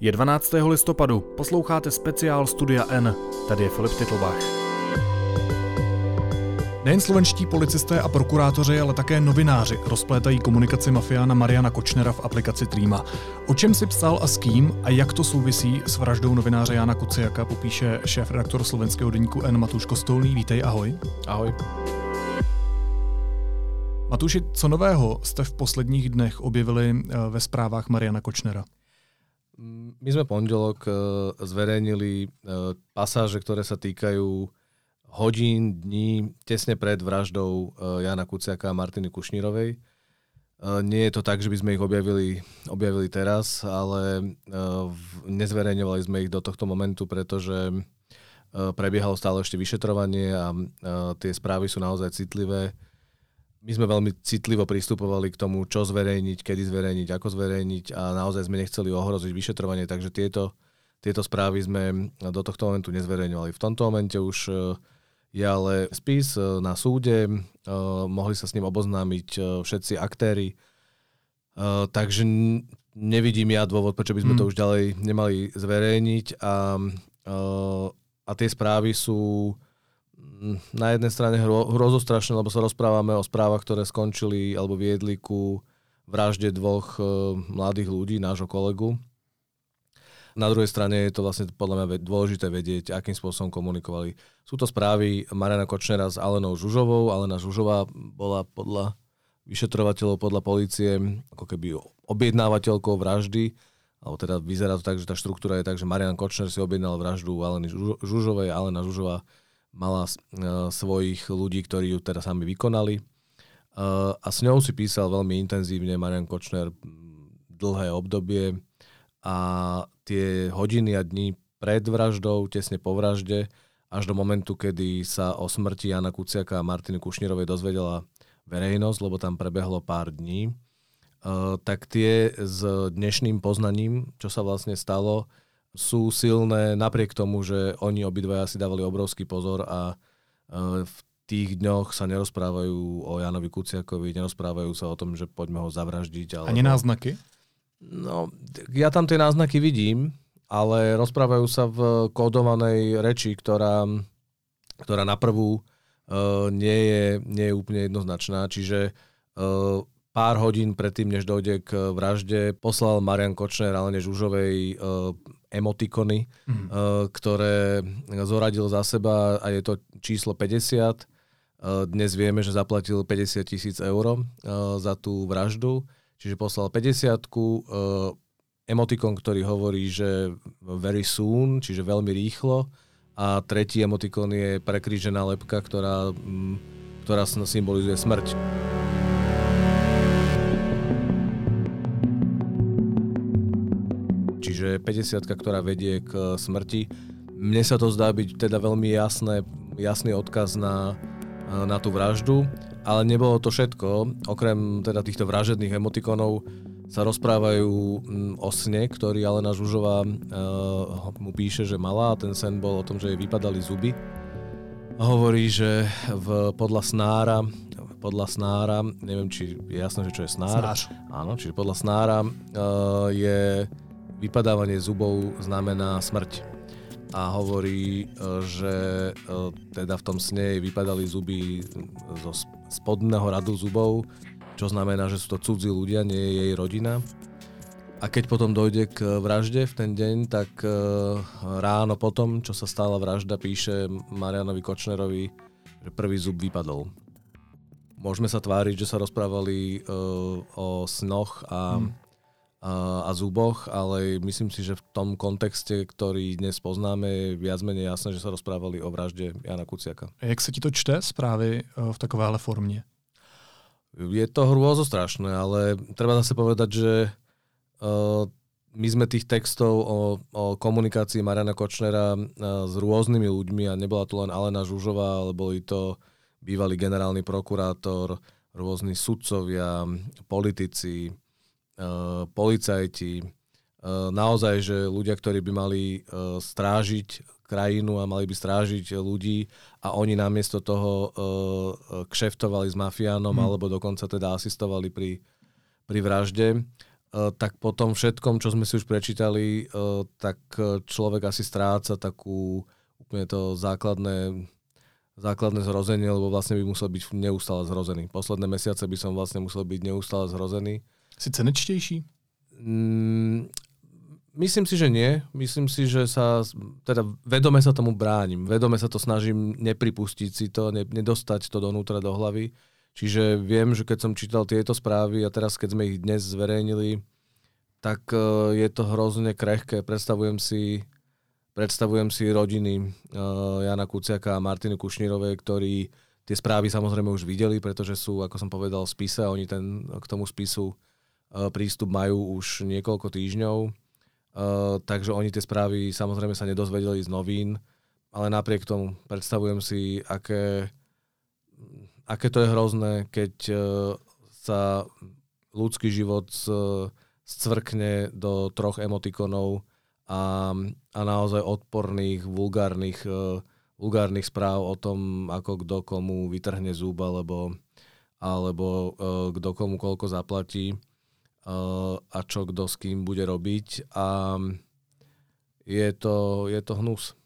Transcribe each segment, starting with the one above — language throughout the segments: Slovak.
Je 12. listopadu, posloucháte speciál Studia N, tady je Filip Titlbach. Nejen slovenští policisté a prokurátoři, ale také novináři rozplétají komunikaci mafiána Mariana Kočnera v aplikaci Trýma. O čem si psal a s kým a jak to souvisí s vraždou novináře Jana Kuciaka, popíše šéf-redaktor slovenského deníku N Matuš Kostolný. Vítej, ahoj. Ahoj. Matuši, co nového jste v posledních dnech objevili eh, ve zprávách Mariana Kočnera? My sme pondelok uh, zverejnili uh, pasáže, ktoré sa týkajú hodín, dní tesne pred vraždou uh, Jana Kuciaka a Martiny Kušnírovej. Nie je to tak, že by sme ich objavili, objavili teraz, ale nezverejňovali sme ich do tohto momentu, pretože prebiehalo stále ešte vyšetrovanie a tie správy sú naozaj citlivé my sme veľmi citlivo pristupovali k tomu, čo zverejniť, kedy zverejniť, ako zverejniť a naozaj sme nechceli ohroziť vyšetrovanie, takže tieto, tieto správy sme do tohto momentu nezverejňovali. V tomto momente už e, je ale spis e, na súde, e, mohli sa s ním oboznámiť všetci aktéry, takže nevidím ja dôvod, prečo by sme mm. to už ďalej nemali zverejniť a, a tie správy sú na jednej strane hro, hrozostrašné, lebo sa rozprávame o správach, ktoré skončili alebo viedli ku vražde dvoch e, mladých ľudí, nášho kolegu. Na druhej strane je to vlastne podľa mňa dôležité vedieť, akým spôsobom komunikovali. Sú to správy Mariana Kočnera s Alenou Žužovou. Alena Žužová bola podľa vyšetrovateľov, podľa policie, ako keby objednávateľkou vraždy, alebo teda vyzerá to tak, že tá štruktúra je tak, že Marian Kočner si objednal vraždu Aleny Žužovej, Alena Žužová mala uh, svojich ľudí, ktorí ju teda sami vykonali. Uh, a s ňou si písal veľmi intenzívne Marian Kočner dlhé obdobie a tie hodiny a dní pred vraždou, tesne po vražde, až do momentu, kedy sa o smrti Jana Kuciaka a Martiny Kušnírovej dozvedela verejnosť, lebo tam prebehlo pár dní, uh, tak tie s dnešným poznaním, čo sa vlastne stalo, sú silné napriek tomu, že oni obidvaja si dávali obrovský pozor a e, v tých dňoch sa nerozprávajú o Janovi Kuciakovi, nerozprávajú sa o tom, že poďme ho zavraždiť. Alebo... Ani náznaky? No, ja tam tie náznaky vidím, ale rozprávajú sa v kódovanej reči, ktorá, ktorá na prvú uh, nie, je, nie je úplne jednoznačná. Čiže uh, pár hodín predtým, než dojde k vražde, poslal Marian Kočner Alene Žužovej uh, emotikony, mm. ktoré zoradil za seba a je to číslo 50. Uh, dnes vieme, že zaplatil 50 tisíc eur za tú vraždu, čiže poslal 50 uh, emotikon, ktorý hovorí, že very soon, čiže veľmi rýchlo a tretí emotikon je prekrížená lepka, ktorá, um, ktorá symbolizuje smrť. Čiže 50 ktorá vedie k smrti. Mne sa to zdá byť teda veľmi jasné, jasný odkaz na, na tú vraždu, ale nebolo to všetko. Okrem teda týchto vražedných emotikonov sa rozprávajú mm, o sne, ktorý Alena Žužová uh, mu píše, že mala a ten sen bol o tom, že jej vypadali zuby. Hovorí, že v, podľa snára podľa snára, neviem, či je jasné, že čo je snár. Snář. Áno, čiže podľa snára uh, je vypadávanie zubov znamená smrť. A hovorí, e, že e, teda v tom sne vypadali zuby zo spodného radu zubov, čo znamená, že sú to cudzí ľudia, nie je jej rodina. A keď potom dojde k vražde v ten deň, tak e, ráno potom, čo sa stala vražda, píše Marianovi Kočnerovi, že prvý zub vypadol. Môžeme sa tváriť, že sa rozprávali o snoch a hmm a, zuboch, ale myslím si, že v tom kontexte, ktorý dnes poznáme, je viac menej jasné, že sa rozprávali o vražde Jana Kuciaka. Jak sa ti to čte správy v takovéhle formě? Je to hrôzostrašné, ale treba zase povedať, že uh, my sme tých textov o, o komunikácii Mariana Kočnera uh, s rôznymi ľuďmi a nebola to len Alena Žužová, ale boli to bývalý generálny prokurátor, rôzni sudcovia, politici, policajti, eh, naozaj, že ľudia, ktorí by mali eh, strážiť krajinu a mali by strážiť ľudí a oni namiesto toho kšeftovali s mafiánom hmm. alebo dokonca teda asistovali pri, pri vražde. tak po tom všetkom, čo sme si už prečítali, tak človek asi stráca takú úplne to základné, základné zrozenie, lebo vlastne by musel byť neustále zrozený. Posledné mesiace by som vlastne musel byť neustále zrozený. Si cenečtejší? Mm, Myslím si, že nie. Myslím si, že sa, teda vedome sa tomu bránim. Vedome sa to snažím nepripustiť si to, ne, nedostať to donútra do hlavy. Čiže viem, že keď som čítal tieto správy a teraz keď sme ich dnes zverejnili, tak uh, je to hrozne krehké. Predstavujem si, predstavujem si rodiny uh, Jana Kuciaka a Martiny Kušnírovej, ktorí tie správy samozrejme už videli, pretože sú, ako som povedal, v spise. Oni ten, k tomu spisu prístup majú už niekoľko týždňov. Uh, takže oni tie správy samozrejme sa nedozvedeli z novín, ale napriek tomu predstavujem si, aké, aké to je hrozné, keď uh, sa ľudský život scvrkne do troch emotikonov a, a naozaj odporných, vulgárnych, vulgárnych správ o tom, ako kto komu vytrhne zúb alebo, alebo kto komu koľko zaplatí a čo kto s kým bude robiť a je to, je to hnus.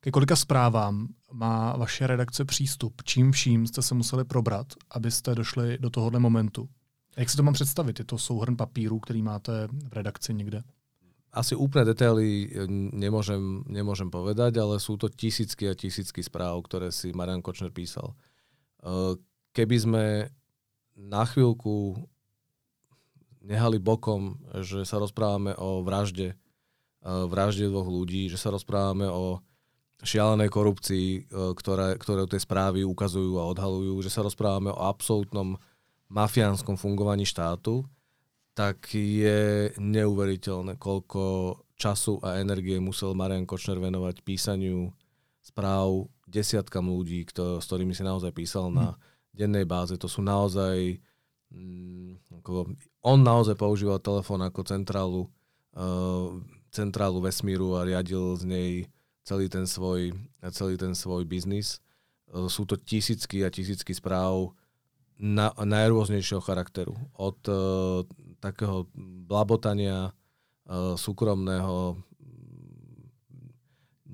Ke kolika zprávám má vaše redakce přístup? Čím vším jste se museli probrat, abyste došli do tohohle momentu? Jak si to mám představit? Je to souhrn papíru, který máte v redakci někde? Asi úplné detaily nemôžem, nemôžem povedať, ale sú to tisícky a tisícky správ, ktoré si Marian Kočner písal. Keby sme na chvíľku nehali bokom, že sa rozprávame o vražde, e, vražde dvoch ľudí, že sa rozprávame o šialenej korupcii, e, ktoré, ktoré tie správy ukazujú a odhalujú, že sa rozprávame o absolútnom mafiánskom fungovaní štátu, tak je neuveriteľné, koľko času a energie musel Marian Kočner venovať písaniu správ desiatkam ľudí, kto, s ktorými si naozaj písal na hm. dennej báze. To sú naozaj mm, ako on naozaj používal telefón ako centrálu, uh, centrálu vesmíru a riadil z nej celý ten svoj, celý ten svoj biznis. Uh, sú to tisícky a tisícky správ na, najrôznejšieho charakteru. Od uh, takého blabotania uh, súkromného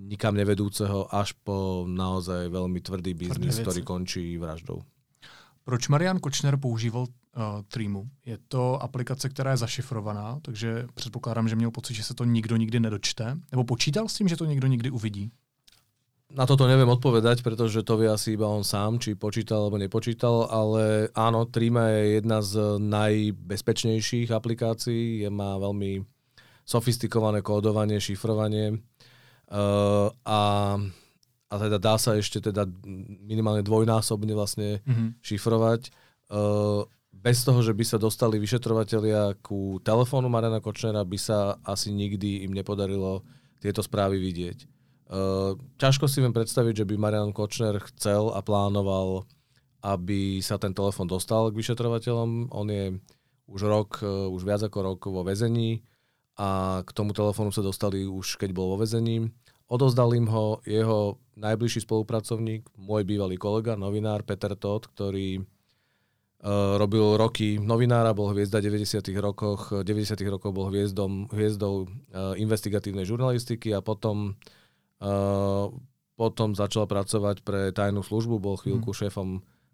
nikam nevedúceho až po naozaj veľmi tvrdý biznis, ktorý končí vraždou. Proč Marian Kočner používal uh, Treemu. Je to aplikace, která je zašifrovaná, takže předpokládám, že měl pocit, že se to nikdo nikdy nedočte. Nebo počítal s tím, že to někdo nikdy uvidí? Na toto neviem odpovedať, pretože to vie asi iba on sám, či počítal alebo nepočítal, ale áno, Trima je jedna z najbezpečnejších aplikácií, je, má veľmi sofistikované kódovanie, šifrovanie uh, a, a teda dá sa ešte teda minimálne dvojnásobne vlastne mm-hmm. šifrovať. Uh, bez toho, že by sa dostali vyšetrovatelia ku telefónu Mariana Kočnera, by sa asi nikdy im nepodarilo tieto správy vidieť. Uh, ťažko si viem predstaviť, že by Marian Kočner chcel a plánoval, aby sa ten telefón dostal k vyšetrovateľom. On je už rok, uh, už viac ako rok vo väzení a k tomu telefónu sa dostali už keď bol vo väzení. Odozdal im ho jeho najbližší spolupracovník, môj bývalý kolega, novinár Peter Todd, ktorý Uh, robil roky novinára, bol hviezda 90. rokoch, 90. rokov bol hviezdom, hviezdou uh, investigatívnej žurnalistiky a potom, uh, potom začal pracovať pre tajnú službu, bol chvíľku hmm. šéfom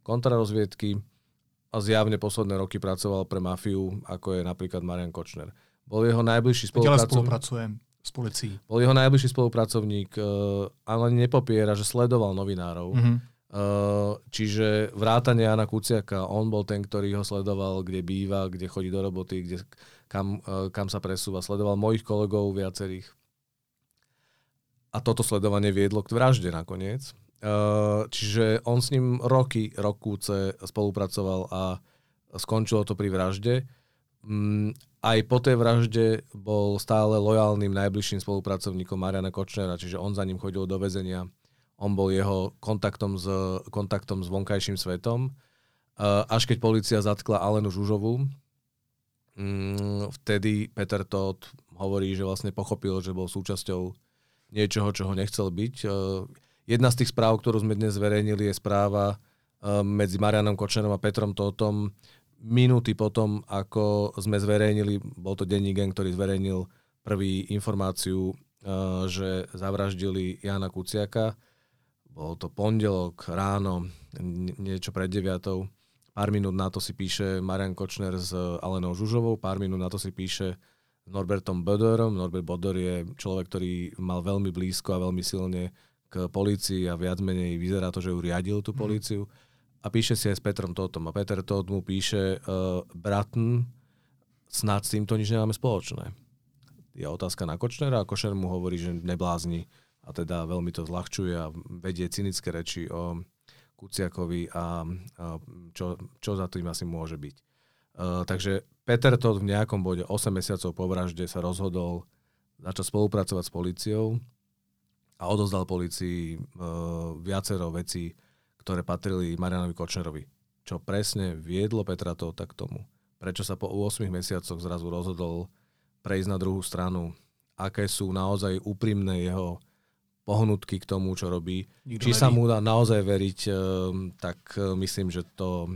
kontrarozviedky a zjavne posledné roky pracoval pre mafiu, ako je napríklad Marian Kočner. Bol jeho najbližší spolupracovník. spolupracujem s policií. Bol jeho najbližší spolupracovník, uh, ale nepopiera, že sledoval novinárov. Mm-hmm Eh, čiže vrátane Jana Kuciaka, on bol ten, ktorý ho sledoval, kde býva, kde chodí do roboty, kde, kam, uh, kam sa presúva. Sledoval mojich kolegov viacerých. A toto sledovanie viedlo k vražde nakoniec. Čiže on s ním roky, rokúce spolupracoval a skončilo to pri vražde. Um, aj po tej vražde bol stále lojálnym najbližším spolupracovníkom Mariana Kočnera, čiže on za ním chodil do väzenia on bol jeho kontaktom s, kontaktom s vonkajším svetom. Až keď policia zatkla Alenu Žužovú, mm, vtedy Peter Todd hovorí, že vlastne pochopil, že bol súčasťou niečoho, čo ho nechcel byť. Jedna z tých správ, ktorú sme dnes zverejnili, je správa medzi Marianom Kočnerom a Petrom Totom. Minúty potom, ako sme zverejnili, bol to denní gang, ktorý zverejnil prvý informáciu, uh, že zavraždili Jana Kuciaka. Bol to pondelok, ráno, niečo pred deviatou. Pár minút na to si píše Marian Kočner s Alenou Žužovou, pár minút na to si píše s Norbertom Bodorom. Norbert Bodor je človek, ktorý mal veľmi blízko a veľmi silne k polícii a viac menej vyzerá to, že ju riadil tú mhm. políciu. Mm a píše si aj s Petrom Totom. A Peter Tot mu píše, uh, Bratn, snad s týmto nič nemáme spoločné. Je otázka na Kočnera a Košer mu hovorí, že neblázni a teda veľmi to zľahčuje a vedie cynické reči o Kuciakovi a, a čo, čo za tým asi môže byť. Uh, takže Peter Todt v nejakom bode 8 mesiacov po vražde sa rozhodol začať spolupracovať s policiou a odozdal policii uh, viacero vecí, ktoré patrili Marianovi Kočnerovi. Čo presne viedlo Petra to tak tomu. Prečo sa po 8 mesiacoch zrazu rozhodol prejsť na druhú stranu. Aké sú naozaj úprimné jeho pohnutky k tomu, čo robí. Nikto Či neví. sa mu dá naozaj veriť, ehm, tak e, myslím, že to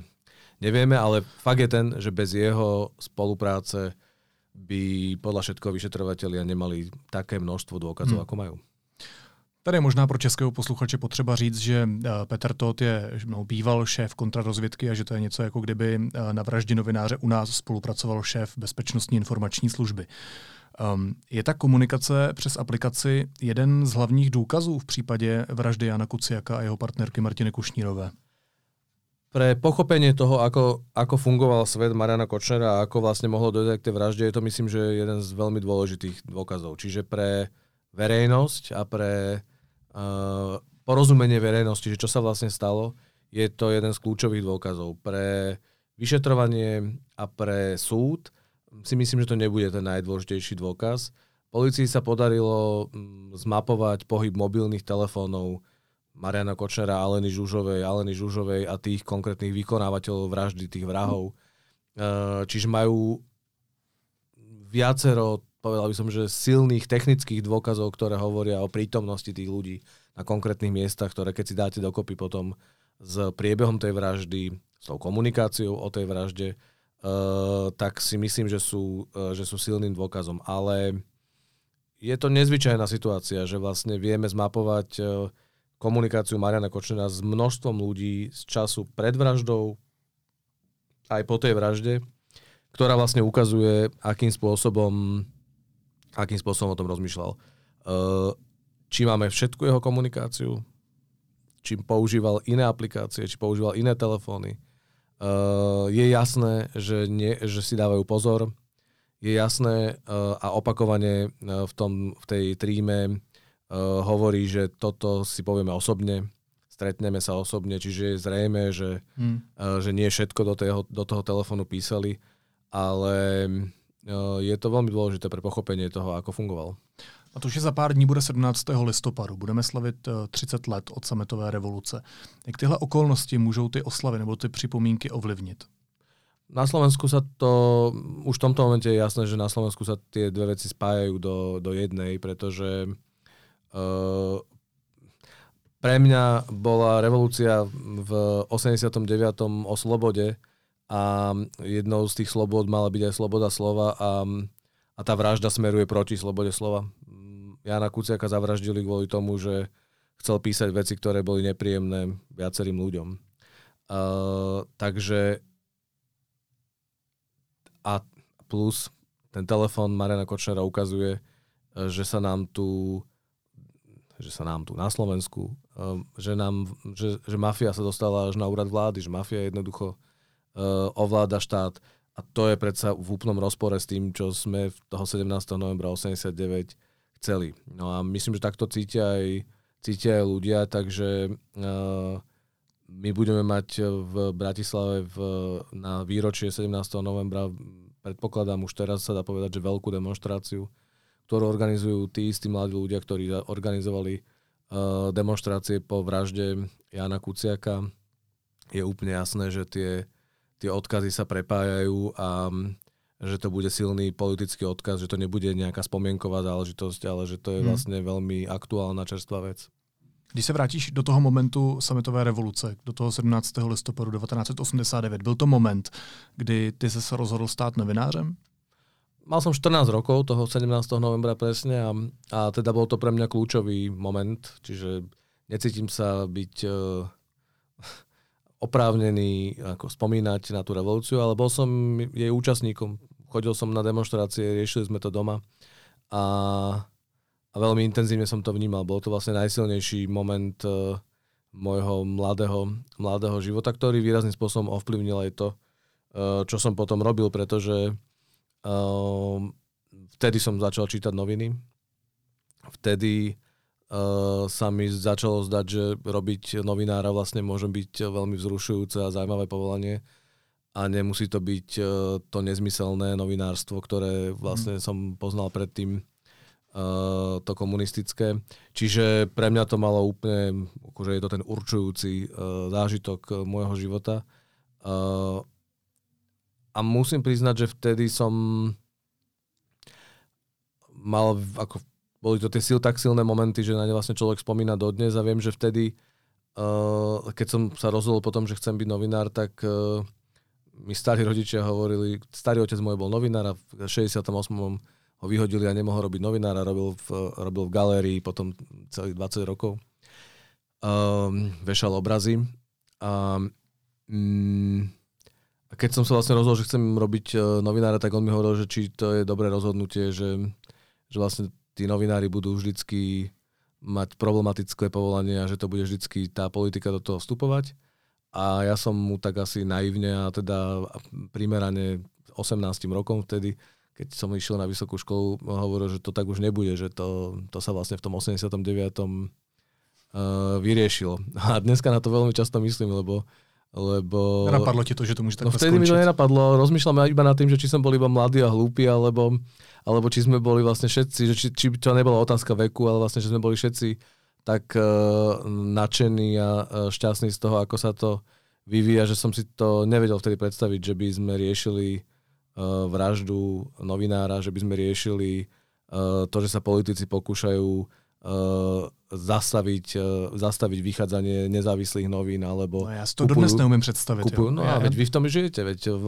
nevieme, ale fakt je ten, že bez jeho spolupráce by podľa všetkého vyšetrovateľia nemali také množstvo dôkazov, hmm. ako majú. Tady je možná pro českého posluchače potřeba říct, že eh, Petr Todt je no, býval šéf kontrarozvědky a že to je něco jako kdyby eh, na vraždě novináře u nás spolupracoval šéf bezpečnostní informační služby. Um, je ta komunikace přes aplikaci jeden z hlavních důkazů v případě vraždy Jana Kuciaka a jeho partnerky Martiny Kušnírové? Pre pochopenie toho, ako, ako fungoval svet Mariana Kočnera a ako vlastne mohlo dojsť k tej vražde, je to myslím, že jeden z veľmi dôležitých dôkazov. Čiže pre verejnosť a pre uh, porozumenie verejnosti, že čo sa vlastne stalo, je to jeden z kľúčových dôkazov. Pre vyšetrovanie a pre súd si myslím, že to nebude ten najdôležitejší dôkaz. Polícii sa podarilo mm, zmapovať pohyb mobilných telefónov Mariana Kočnera, Aleny Žužovej, Aleny Žužovej a tých konkrétnych vykonávateľov vraždy, tých vrahov. Uh, čiže majú viacero povedal by som, že silných technických dôkazov, ktoré hovoria o prítomnosti tých ľudí na konkrétnych miestach, ktoré keď si dáte dokopy potom s priebehom tej vraždy, s tou komunikáciou o tej vražde, uh, tak si myslím, že sú, uh, že sú silným dôkazom. Ale je to nezvyčajná situácia, že vlastne vieme zmapovať uh, komunikáciu Mariana Kočnera s množstvom ľudí z času pred vraždou aj po tej vražde, ktorá vlastne ukazuje, akým spôsobom akým spôsobom o tom rozmýšľal. Uh, či máme všetku jeho komunikáciu, či používal iné aplikácie, či používal iné telefóny. Uh, je jasné, že, nie, že si dávajú pozor. Je jasné uh, a opakovane v, tom, v tej tríme hovorí, že toto si povieme osobne, stretneme sa osobne, čiže je zrejme, že, hmm. že nie všetko do, toho, do toho telefónu písali, ale je to velmi důležité pro pochopení toho, ako fungoval. A to, že za pár dní bude 17. listopadu, budeme slavit 30 eh, let od sametové revoluce. Jak tyhle okolnosti můžou ty oslavy nebo ty připomínky ovlivnit? Na Slovensku sa to, už v tomto momente je jasné, že na Slovensku sa tie dve veci spájajú do, do jednej, pretože uh, pre mňa bola revolúcia v 89. o slobode a jednou z tých slobod mala byť aj sloboda slova a, a tá vražda smeruje proti slobode slova. Jana Kuciaka zavraždili kvôli tomu, že chcel písať veci, ktoré boli nepríjemné viacerým ľuďom. Uh, takže a plus ten telefón Mariana Kočnera ukazuje, že sa nám tu že sa nám tu na Slovensku, že, nám, že, že mafia sa dostala až na úrad vlády, že mafia jednoducho ovláda štát. A to je predsa v úplnom rozpore s tým, čo sme v toho 17. novembra 89 chceli. No a myslím, že takto cítia aj, cítia aj ľudia, takže uh, my budeme mať v Bratislave v, na výročie 17. novembra, predpokladám už teraz sa dá povedať, že veľkú demonstráciu, ktorú organizujú tí istí mladí ľudia, ktorí organizovali uh, demonstrácie po vražde Jana Kuciaka. Je úplne jasné, že tie tie odkazy sa prepájajú a mm, že to bude silný politický odkaz, že to nebude nejaká spomienková záležitosť, ale že to je hmm. vlastne veľmi aktuálna čerstvá vec. Když se vrátíš do toho momentu sametové revoluce, do toho 17. listopadu 1989, byl to moment, kdy ty se rozhodl stát novinářem? Mal som 14 rokov, toho 17. novembra presne a, a teda bol to pre mňa kľúčový moment, čiže necítim sa byť uh, oprávnený ako spomínať na tú revolúciu, ale bol som jej účastníkom. Chodil som na demonstrácie, riešili sme to doma a, a veľmi intenzívne som to vnímal. Bol to vlastne najsilnejší moment uh, môjho mladého, mladého života, ktorý výrazným spôsobom ovplyvnil aj to, uh, čo som potom robil, pretože Uh, vtedy som začal čítať noviny. Vtedy uh, sa mi začalo zdať, že robiť novinára vlastne môže byť veľmi vzrušujúce a zaujímavé povolanie a nemusí to byť uh, to nezmyselné novinárstvo, ktoré vlastne mm. som poznal predtým uh, to komunistické. Čiže pre mňa to malo úplne, akože je to ten určujúci uh, zážitok môjho života. Uh, a musím priznať, že vtedy som mal, ako boli to tie sil, tak silné momenty, že na ne vlastne človek spomína dodnes a viem, že vtedy, uh, keď som sa rozhodol potom, že chcem byť novinár, tak uh, mi starí rodičia hovorili, starý otec môj bol novinár a v 68. ho vyhodili a nemohol robiť novinára, robil v, robil v galérii potom celých 20 rokov. Um, vešal obrazy. A, um, a keď som sa vlastne rozhodol, že chcem robiť uh, novinára, tak on mi hovoril, že či to je dobré rozhodnutie, že, že vlastne tí novinári budú vždycky mať problematické povolanie a že to bude vždycky tá politika do toho vstupovať. A ja som mu tak asi naivne a teda primerane 18 rokom vtedy, keď som išiel na vysokú školu, hovoril, že to tak už nebude, že to, to sa vlastne v tom 89. Uh, vyriešilo. A dneska na to veľmi často myslím, lebo lebo... Nenapadlo ti to, že to môže takto no vtedy skončiť? mi to nenapadlo. Rozmýšľam iba nad tým, že či som bol iba mladý a hlúpy, alebo, alebo či sme boli vlastne všetci, že či, či to nebola otázka veku, ale vlastne, že sme boli všetci tak uh, nadšení a uh, šťastní z toho, ako sa to vyvíja, že som si to nevedel vtedy predstaviť, že by sme riešili uh, vraždu novinára, že by sme riešili uh, to, že sa politici pokúšajú zastaviť, uh, zastaviť vychádzanie nezávislých novín, alebo... No ja si to kupujú, dodnes neumiem predstaviť. Kupujú, no ja, a veď vy v tom žijete, veď v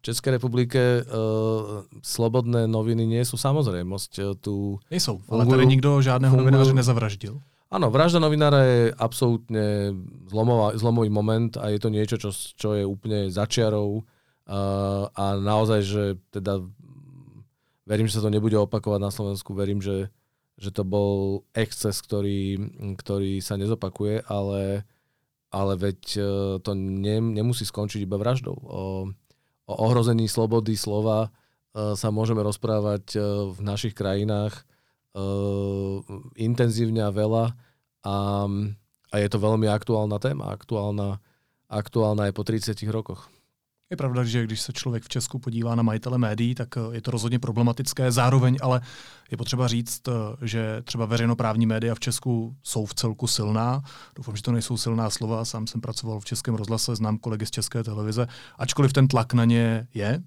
Českej republike uh, slobodné noviny nie sú samozrejmosť. Tu Nejsou, ale fungujú, tady nikto žiadneho fungujú, novináře nezavraždil. Áno, vražda novinára je absolútne zlomová, zlomový moment a je to niečo, čo, čo je úplne začiarou uh, a naozaj, že teda verím, že sa to nebude opakovať na Slovensku, verím, že že to bol exces, ktorý, ktorý sa nezopakuje, ale, ale veď e, to ne, nemusí skončiť iba vraždou. O, o ohrození slobody slova e, sa môžeme rozprávať e, v našich krajinách intenzívne a veľa a, a je to veľmi aktuálna téma, aktuálna, aktuálna aj po 30 rokoch. Je pravda, že když se člověk v Česku podívá na majitele médií, tak eh, je to rozhodně problematické. Zároveň ale je potřeba říct, eh, že třeba veřejnoprávní média v Česku jsou v celku silná. Doufám, že to nejsou silná slova. Sám jsem pracoval v Českém rozhlase, znám kolegy z České televize. Ačkoliv ten tlak na ně je,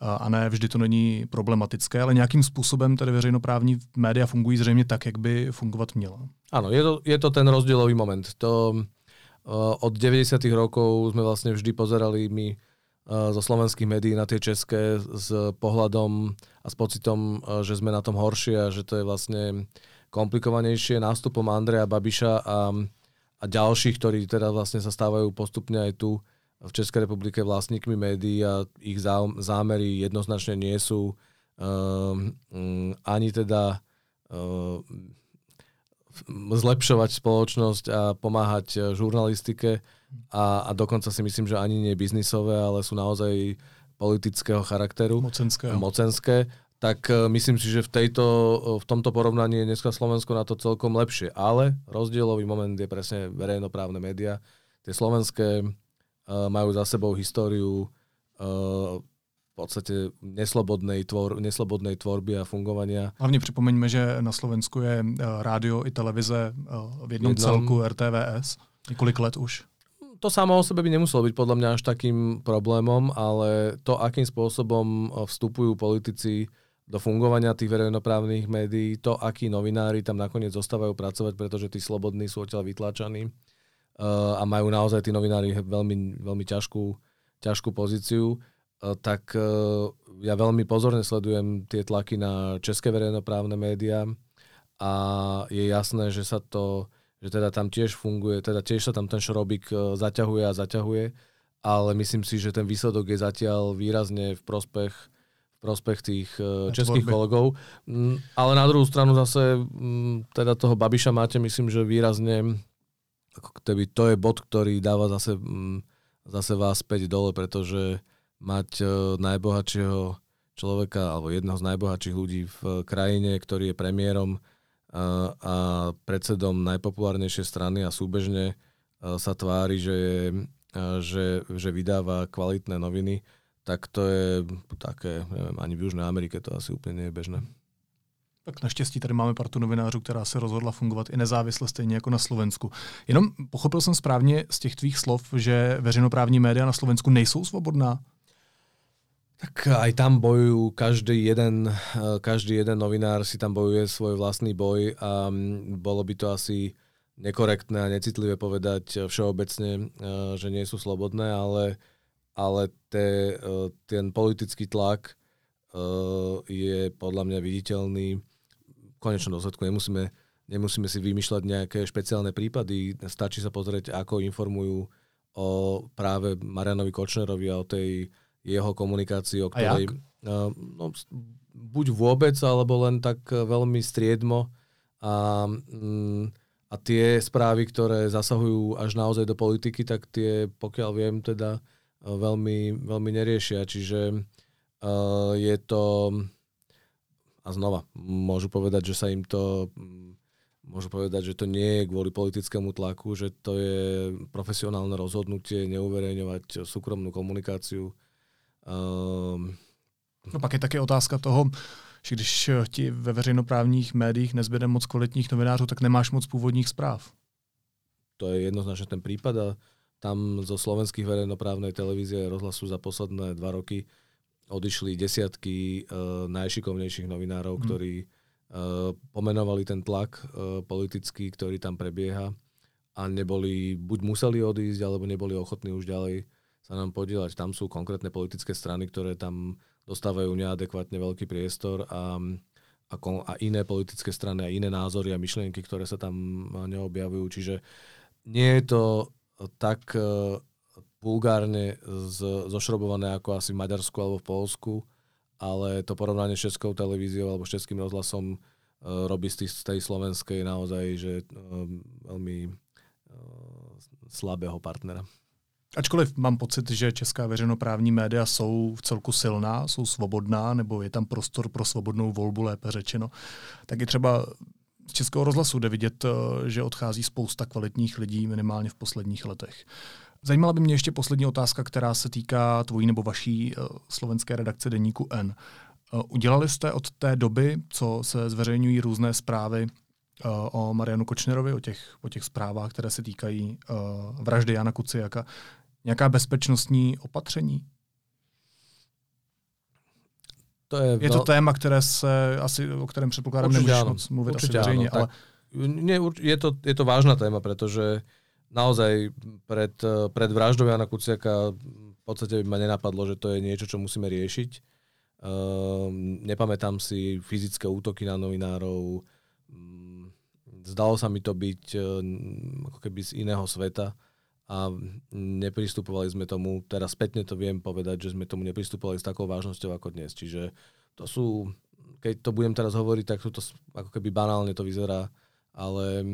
a ne vždy to není problematické, ale nějakým způsobem tedy veřejnoprávní média fungují zřejmě tak, jak by fungovat měla. Ano, je to, je to ten rozdielový moment. To, od 90. rokov sme vlastne vždy pozerali my zo slovenských médií na tie české s pohľadom a s pocitom, že sme na tom horšie a že to je vlastne komplikovanejšie nástupom Andreja Babiša a, a ďalších, ktorí teda vlastne sa stávajú postupne aj tu v Českej republike vlastníkmi médií a ich zá, zámery jednoznačne nie sú um, ani teda um, zlepšovať spoločnosť a pomáhať žurnalistike, a, a dokonca si myslím, že ani nie biznisové, ale sú naozaj politického charakteru. Mocenské. Mocenské tak uh, myslím si, že v, tejto, uh, v tomto porovnaní je dneska Slovensko na to celkom lepšie. Ale rozdielový moment je presne verejnoprávne médiá. Tie slovenské uh, majú za sebou históriu v podstate neslobodnej, tvor, neslobodnej tvorby a fungovania. Hlavně připomeňme, že na Slovensku je rádio i televize v jednom, jednom celku RTVS několik let už to samo o sebe by nemuselo byť podľa mňa až takým problémom, ale to, akým spôsobom vstupujú politici do fungovania tých verejnoprávnych médií, to, akí novinári tam nakoniec zostávajú pracovať, pretože tí slobodní sú odtiaľ vytlačaní uh, a majú naozaj tí novinári veľmi, veľmi ťažkú, ťažkú pozíciu, uh, tak uh, ja veľmi pozorne sledujem tie tlaky na české verejnoprávne médiá a je jasné, že sa to, že teda tam tiež funguje, teda tiež sa tam ten šrobik zaťahuje a zaťahuje, ale myslím si, že ten výsledok je zatiaľ výrazne v prospech prospech tých uh, českých tvorby. kolegov. Mm, ale na druhú stranu zase mm, teda toho Babiša máte, myslím, že výrazne ako keby to je bod, ktorý dáva zase, mm, zase vás späť dole, pretože mať uh, najbohatšieho človeka alebo jedného z najbohatších ľudí v krajine, ktorý je premiérom a predsedom najpopulárnejšej strany a súbežne sa tvári, že, je, že, že vydáva kvalitné noviny, tak to je také, neviem, ani v Južnej Amerike to asi úplně je bežné. Tak naštěstí tady máme partu novinářů, která se rozhodla fungovat i nezávisle stejně jako na Slovensku. Jenom pochopil jsem správně z těch tvých slov, že veřejnoprávní média na Slovensku nejsou svobodná? Tak aj tam bojujú, každý jeden, každý jeden novinár si tam bojuje svoj vlastný boj a bolo by to asi nekorektné a necitlivé povedať všeobecne, že nie sú slobodné, ale ale te, eh, ten politický tlak eh, je podľa mňa viditeľný. V konečnom dôsledku nemusíme, nemusíme si vymýšľať nejaké špeciálne prípady, stačí sa pozrieť, ako informujú o práve Marianovi Kočnerovi a o tej jeho komunikácii, o ktorej uh, no, buď vôbec, alebo len tak veľmi striedmo a, um, a tie správy, ktoré zasahujú až naozaj do politiky, tak tie, pokiaľ viem, teda veľmi, veľmi neriešia. Čiže uh, je to... A znova, môžu povedať, že sa im to... Môžu povedať, že to nie je kvôli politickému tlaku, že to je profesionálne rozhodnutie neuverejňovať súkromnú komunikáciu. Um, no pak je také otázka toho, že když ti ve veřejnoprávních médiích nezbyde moc kvalitních novinářů, tak nemáš moc původních zpráv. To je jednoznačne ten prípad a tam zo slovenských verejnoprávnej televízie rozhlasu za posledné dva roky odišli desiatky uh, najšikovnejších novinárov, mm. ktorí uh, pomenovali ten tlak uh, politický, ktorý tam prebieha a neboli, buď museli odísť, alebo neboli ochotní už ďalej sa nám podielať. Tam sú konkrétne politické strany, ktoré tam dostávajú neadekvátne veľký priestor a, a, a iné politické strany a iné názory a myšlienky, ktoré sa tam neobjavujú. Čiže nie je to tak e, vulgárne zošrobované ako asi v Maďarsku alebo v Polsku, ale to porovnanie s českou televíziou alebo s českým rozhlasom e, robí z z tej slovenskej naozaj že e, veľmi slabého partnera. Ačkoliv mám pocit, že česká veřejnoprávní média jsou v celku silná, jsou svobodná, nebo je tam prostor pro svobodnou volbu, lépe řečeno, tak je třeba z Českého rozhlasu jde vidět, eh, že odchází spousta kvalitních lidí minimálně v posledních letech. Zajímala by mě ještě poslední otázka, která se týká tvojí nebo vaší uh, slovenské redakce Deníku N. Uh, udělali jste od té doby, co se zveřejňují různé zprávy o Marianu Kočnerovi, o těch, o těch zprávách, které se týkají vraždy Jana Kuciaka, nějaká bezpečnostní opatření? To je, je to téma, které se asi, o kterém předpokládám určite nemůžeš moc mluvit určite asi veřejně, ale... Nie, je, to, je to vážna téma, pretože naozaj pred, pred vraždou Jana Kuciaka v podstate by ma nenapadlo, že to je niečo, čo musíme riešiť. Uh, nepamätám si fyzické útoky na novinárov. Zdalo sa mi to byť uh, ako keby z iného sveta a nepristupovali sme tomu, teraz spätne to viem povedať, že sme tomu nepristupovali s takou vážnosťou ako dnes. Čiže to sú, keď to budem teraz hovoriť, tak to ako keby banálne to vyzerá, ale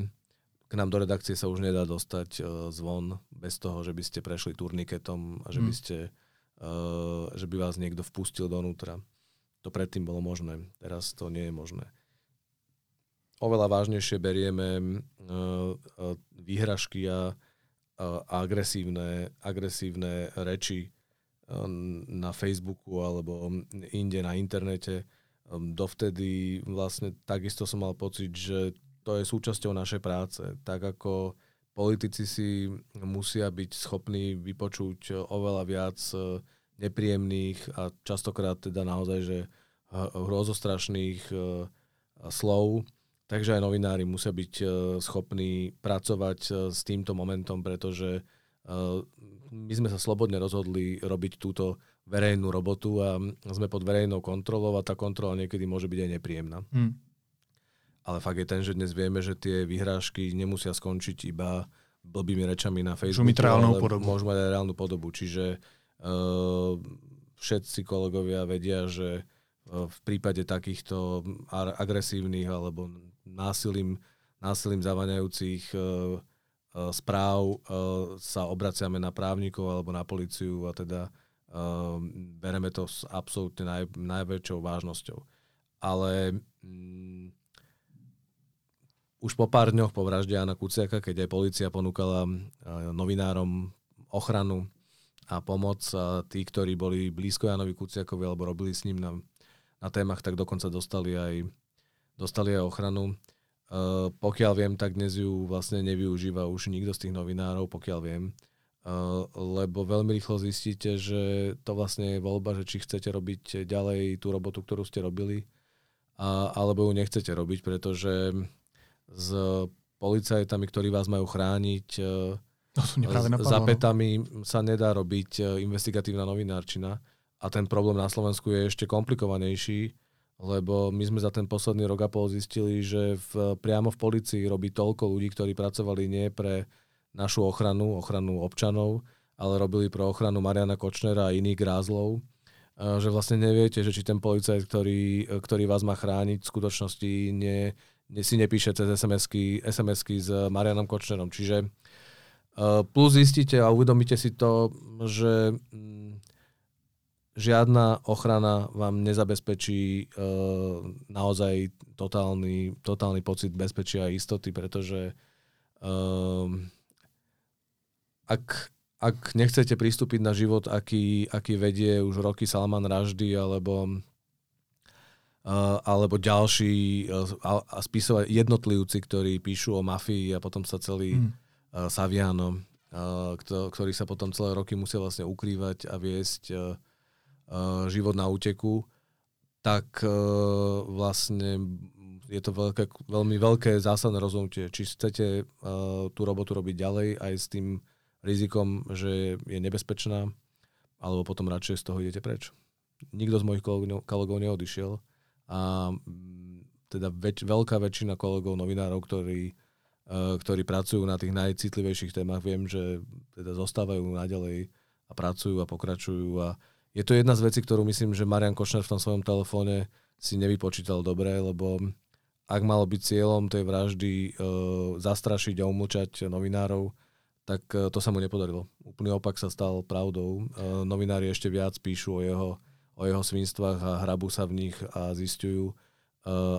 k nám do redakcie sa už nedá dostať uh, zvon bez toho, že by ste prešli turniketom a že by, hmm. ste, uh, že by vás niekto vpustil donútra. To predtým bolo možné, teraz to nie je možné. Oveľa vážnejšie berieme uh, uh, výhražky a agresívne, agresívne reči um, na Facebooku alebo inde na internete. Um, dovtedy vlastne takisto som mal pocit, že to je súčasťou našej práce. Tak ako politici si musia byť schopní vypočuť oveľa viac nepríjemných a častokrát teda naozaj, že hrozostrašných slov, takže aj novinári musia byť schopní pracovať s týmto momentom, pretože my sme sa slobodne rozhodli robiť túto verejnú robotu a sme pod verejnou kontrolou a tá kontrola niekedy môže byť aj nepríjemná. Hmm. Ale fakt je ten, že dnes vieme, že tie vyhrážky nemusia skončiť iba blbými rečami na Facebooku, môžu reálnu podobu. Môžu mať aj reálnu podobu. Čiže uh, všetci kolegovia vedia, že v prípade takýchto agresívnych alebo násilím, násilím zavaňajúcich uh, uh, správ uh, sa obraciame na právnikov alebo na policiu a teda bereme to s absolútne naj, najväčšou vážnosťou. Ale mm, už po pár dňoch po vražde Jana Kuciaka, keď aj policia ponúkala novinárom ochranu a pomoc a tí, ktorí boli blízko Janovi Kuciakovi alebo robili s ním na, na témach, tak dokonca dostali aj, dostali aj ochranu. Uh, pokiaľ viem, tak dnes ju vlastne nevyužíva už nikto z tých novinárov, pokiaľ viem lebo veľmi rýchlo zistíte, že to vlastne je voľba, že či chcete robiť ďalej tú robotu, ktorú ste robili, a, alebo ju nechcete robiť, pretože s policajtami, ktorí vás majú chrániť, to za petami sa nedá robiť e, investigatívna novinárčina. A ten problém na Slovensku je ešte komplikovanejší, lebo my sme za ten posledný rok a pol zistili, že v, priamo v policii robí toľko ľudí, ktorí pracovali nie pre našu ochranu, ochranu občanov, ale robili pro ochranu Mariana Kočnera a iných grázlov, že vlastne neviete, že či ten policajt, ktorý, ktorý vás má chrániť, v skutočnosti nie, nie si nepíše cez SMS-ky, SMS-ky s Marianom Kočnerom. Čiže plus zistíte a uvedomíte si to, že mm, žiadna ochrana vám nezabezpečí uh, naozaj totálny, totálny pocit bezpečia a istoty, pretože uh, ak, ak nechcete pristúpiť na život, aký, aký vedie už roky Salman Raždy alebo Uh, alebo ďalší uh, a spisovať jednotlivci, ktorí píšu o mafii a potom sa celý mm. uh, Saviano, uh, kto, ktorí sa potom celé roky musia vlastne ukrývať a viesť uh, život na úteku, tak uh, vlastne je to veľké, veľmi veľké zásadné rozhodnutie, či chcete uh, tú robotu robiť ďalej aj s tým rizikom, že je nebezpečná, alebo potom radšej z toho idete preč. Nikto z mojich kolegov, neodišiel a mm, teda väč, veľká väčšina kolegov, novinárov, ktorí, ktorí pracujú na tých najcitlivejších témach, viem, že teda zostávajú naďalej a pracujú a pokračujú a je to jedna z vecí, ktorú myslím, že Marian Košner v tom svojom telefóne si nevypočítal dobre, lebo ak malo byť cieľom tej vraždy uh, zastrašiť a umlčať novinárov, tak e, to sa mu nepodarilo. Úplný opak sa stal pravdou. E, novinári ešte viac píšu o jeho, o jeho svinstvách a hrabú sa v nich a zistujú. E,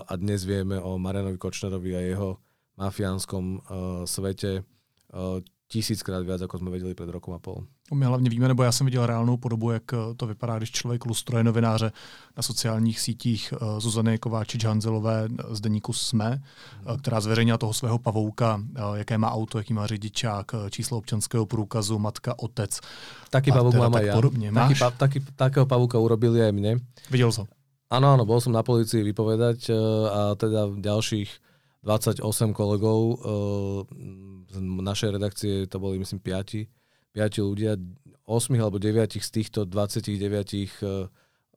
a dnes vieme o Marianovi Kočnerovi a jeho mafiánskom svete tisíckrát viac, ako sme vedeli před rokom a pol. My hlavně víme, nebo já jsem viděl reálnou podobu, jak to vypadá, když člověk lustruje novináře na sociálních sítích eh, Zuzany Kováčič Hanzelové z deníku SME, hmm. která zveřejnila toho svého pavouka, eh, jaké má auto, jaký má řidičák, číslo občanského průkazu, matka, otec. Taký pavouk mám aj ja. Podobně. Taký, pa, taký, takého pavouka urobili aj mne. Videl som. Áno, áno, bol som na policii vypovedať a teda ďalších 28 kolegov z našej redakcie to boli myslím 5, 5 ľudia, 8 alebo 9 z týchto 29 eh, eh,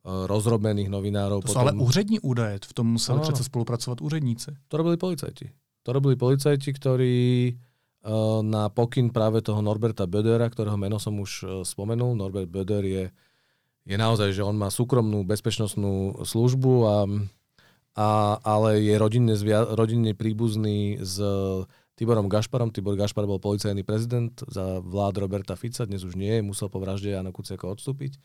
rozrobených novinárov. To potom... sú ale úřední údaje, v tom museli no, přece spolupracovať úředníci. To robili policajti. To robili policajti, ktorí eh, na pokyn práve toho Norberta Bödera, ktorého meno som už spomenul. Norbert Böder je, je naozaj, že on má súkromnú bezpečnostnú službu, a, a, ale je rodinne, rodinne príbuzný s Tiborom Gašparom. Tibor Gašpar bol policajný prezident za vlád Roberta Fica, dnes už nie, musel po vražde Jana Kuciaka odstúpiť.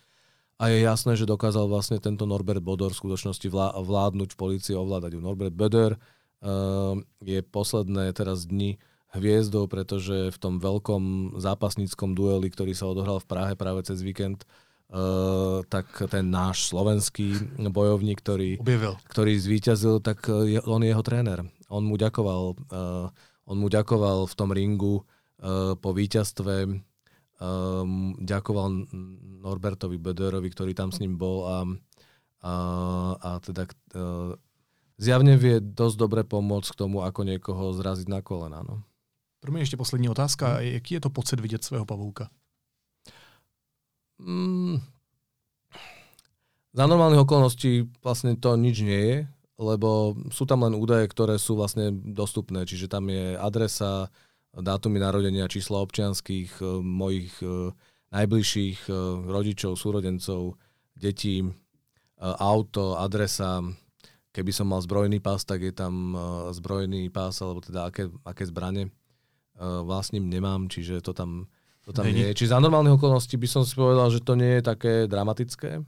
A je jasné, že dokázal vlastne tento Norbert Bodor v skutočnosti vlá- vládnuť v policii, ovládať ju. Norbert Bodor uh, je posledné teraz dni hviezdou, pretože v tom veľkom zápasníckom dueli, ktorý sa odohral v Prahe práve cez víkend, Uh, tak ten náš slovenský bojovník, ktorý, Objavil. ktorý zvíťazil, tak je, on je jeho tréner. On mu ďakoval uh, on mu ďakoval v tom ringu uh, po víťazstve, um, ďakoval Norbertovi Bederovi, ktorý tam s ním bol a, a, a teda uh, zjavne vie dosť dobre pomôcť k tomu, ako niekoho zraziť na kolena. No. Pro mě ještě poslední otázka. Jaký je to pocit vidět svého pavouka? Mm, za normálnych okolností vlastne to nič nie je, lebo sú tam len údaje, ktoré sú vlastne dostupné, čiže tam je adresa, dátumy narodenia, čísla občianských, e, mojich e, najbližších e, rodičov, súrodencov, detí, auto, adresa, keby som mal zbrojný pás, tak je tam zbrojný pás, alebo teda aké, aké zbranie vlastním nemám, čiže to tam to tam nie je. Čiže za normálnych okolností by som si povedal, že to nie je také dramatické.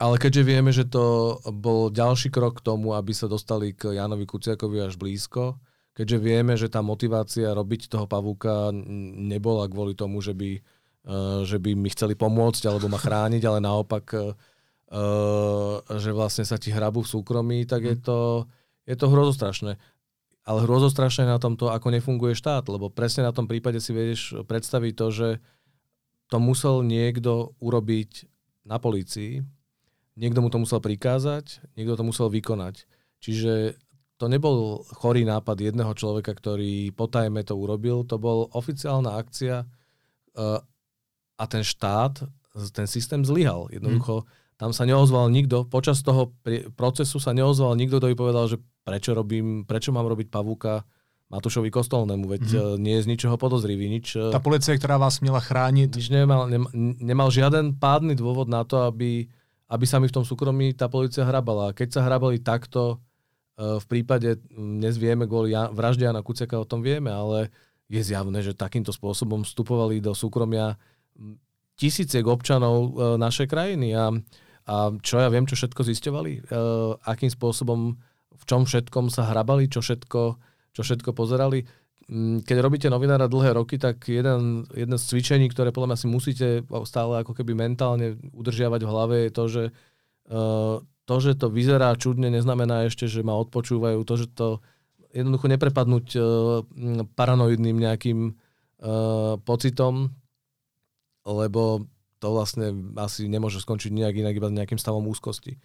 Ale keďže vieme, že to bol ďalší krok k tomu, aby sa dostali k Janovi Kuciakovi až blízko, keďže vieme, že tá motivácia robiť toho pavúka nebola kvôli tomu, že by, uh, že by mi chceli pomôcť alebo ma chrániť, ale naopak, uh, že vlastne sa ti hrabu v súkromí, tak je mhm. to, je to hrozostrašné ale hrozostrašné na tomto, ako nefunguje štát, lebo presne na tom prípade si vieš predstaviť to, že to musel niekto urobiť na polícii, niekto mu to musel prikázať, niekto to musel vykonať. Čiže to nebol chorý nápad jedného človeka, ktorý potajme to urobil, to bol oficiálna akcia uh, a ten štát, ten systém zlyhal. Jednoducho, hmm. tam sa neozval nikto, počas toho procesu sa neozval nikto, kto by povedal, že prečo, robím, prečo mám robiť pavúka Matušovi Kostolnému, veď mm-hmm. nie je z ničoho podozrivý. Nič, eh, Tá policia, ktorá vás měla chránit. Nič nemal, nemal, nemal žiaden pádny dôvod na to, aby, aby sa mi v tom súkromí tá policia hrabala. Keď sa hrabali takto, eh, v prípade, dnes vieme, kvôli vražde Jana Kuciaka o tom vieme, ale je zjavné, že takýmto spôsobom vstupovali do súkromia tisíciek občanov eh, našej krajiny. A, a čo ja viem, čo všetko zisťovali, akým spôsobom v čom všetkom sa hrabali, čo všetko, čo všetko pozerali. Mm, keď robíte novinára dlhé roky, tak jeden, jeden z cvičení, ktoré podľa mňa si musíte stále ako keby mentálne udržiavať v hlave, je to, že uh, to, že to vyzerá čudne, neznamená ešte, že ma odpočúvajú. To, že to jednoducho neprepadnúť uh, paranoidným nejakým uh, pocitom, lebo to vlastne asi nemôže skončiť nejak inak iba nejakým stavom úzkosti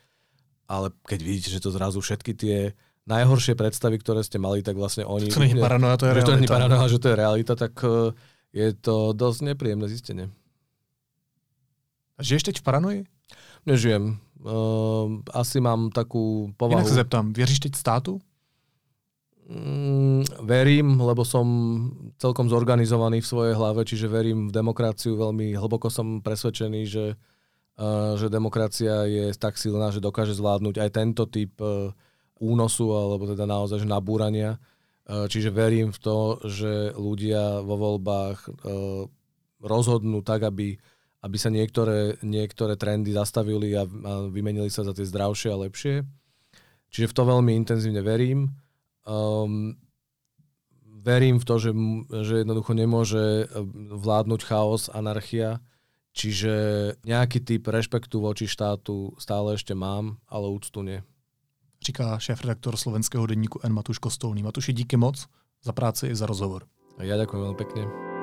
ale keď vidíte, že to zrazu všetky tie najhoršie predstavy, ktoré ste mali, tak vlastne oni... To nie je paranoja, to je realita. To nie je že to je realita, tak e, je to dosť nepríjemné zistenie. A žiješ teď v paranoji? Nežijem. Uh, asi mám takú povahu... Inak sa zeptám, věříš teď státu? Mm, verím, lebo som celkom zorganizovaný v svojej hlave, čiže verím v demokraciu, veľmi hlboko som presvedčený, že že demokracia je tak silná, že dokáže zvládnuť aj tento typ e, únosu alebo teda naozaj že nabúrania. E, čiže verím v to, že ľudia vo voľbách e, rozhodnú tak, aby, aby sa niektoré, niektoré trendy zastavili a, a vymenili sa za tie zdravšie a lepšie. Čiže v to veľmi intenzívne verím. Um, verím v to, že, že jednoducho nemôže vládnuť chaos, anarchia, Čiže nejaký typ rešpektu voči štátu stále ešte mám, ale úctu nie. Říká šéf-redaktor slovenského denníku N. Matuš Kostolný. Matuši, díky moc za práci i za rozhovor. A ja ďakujem veľmi pekne.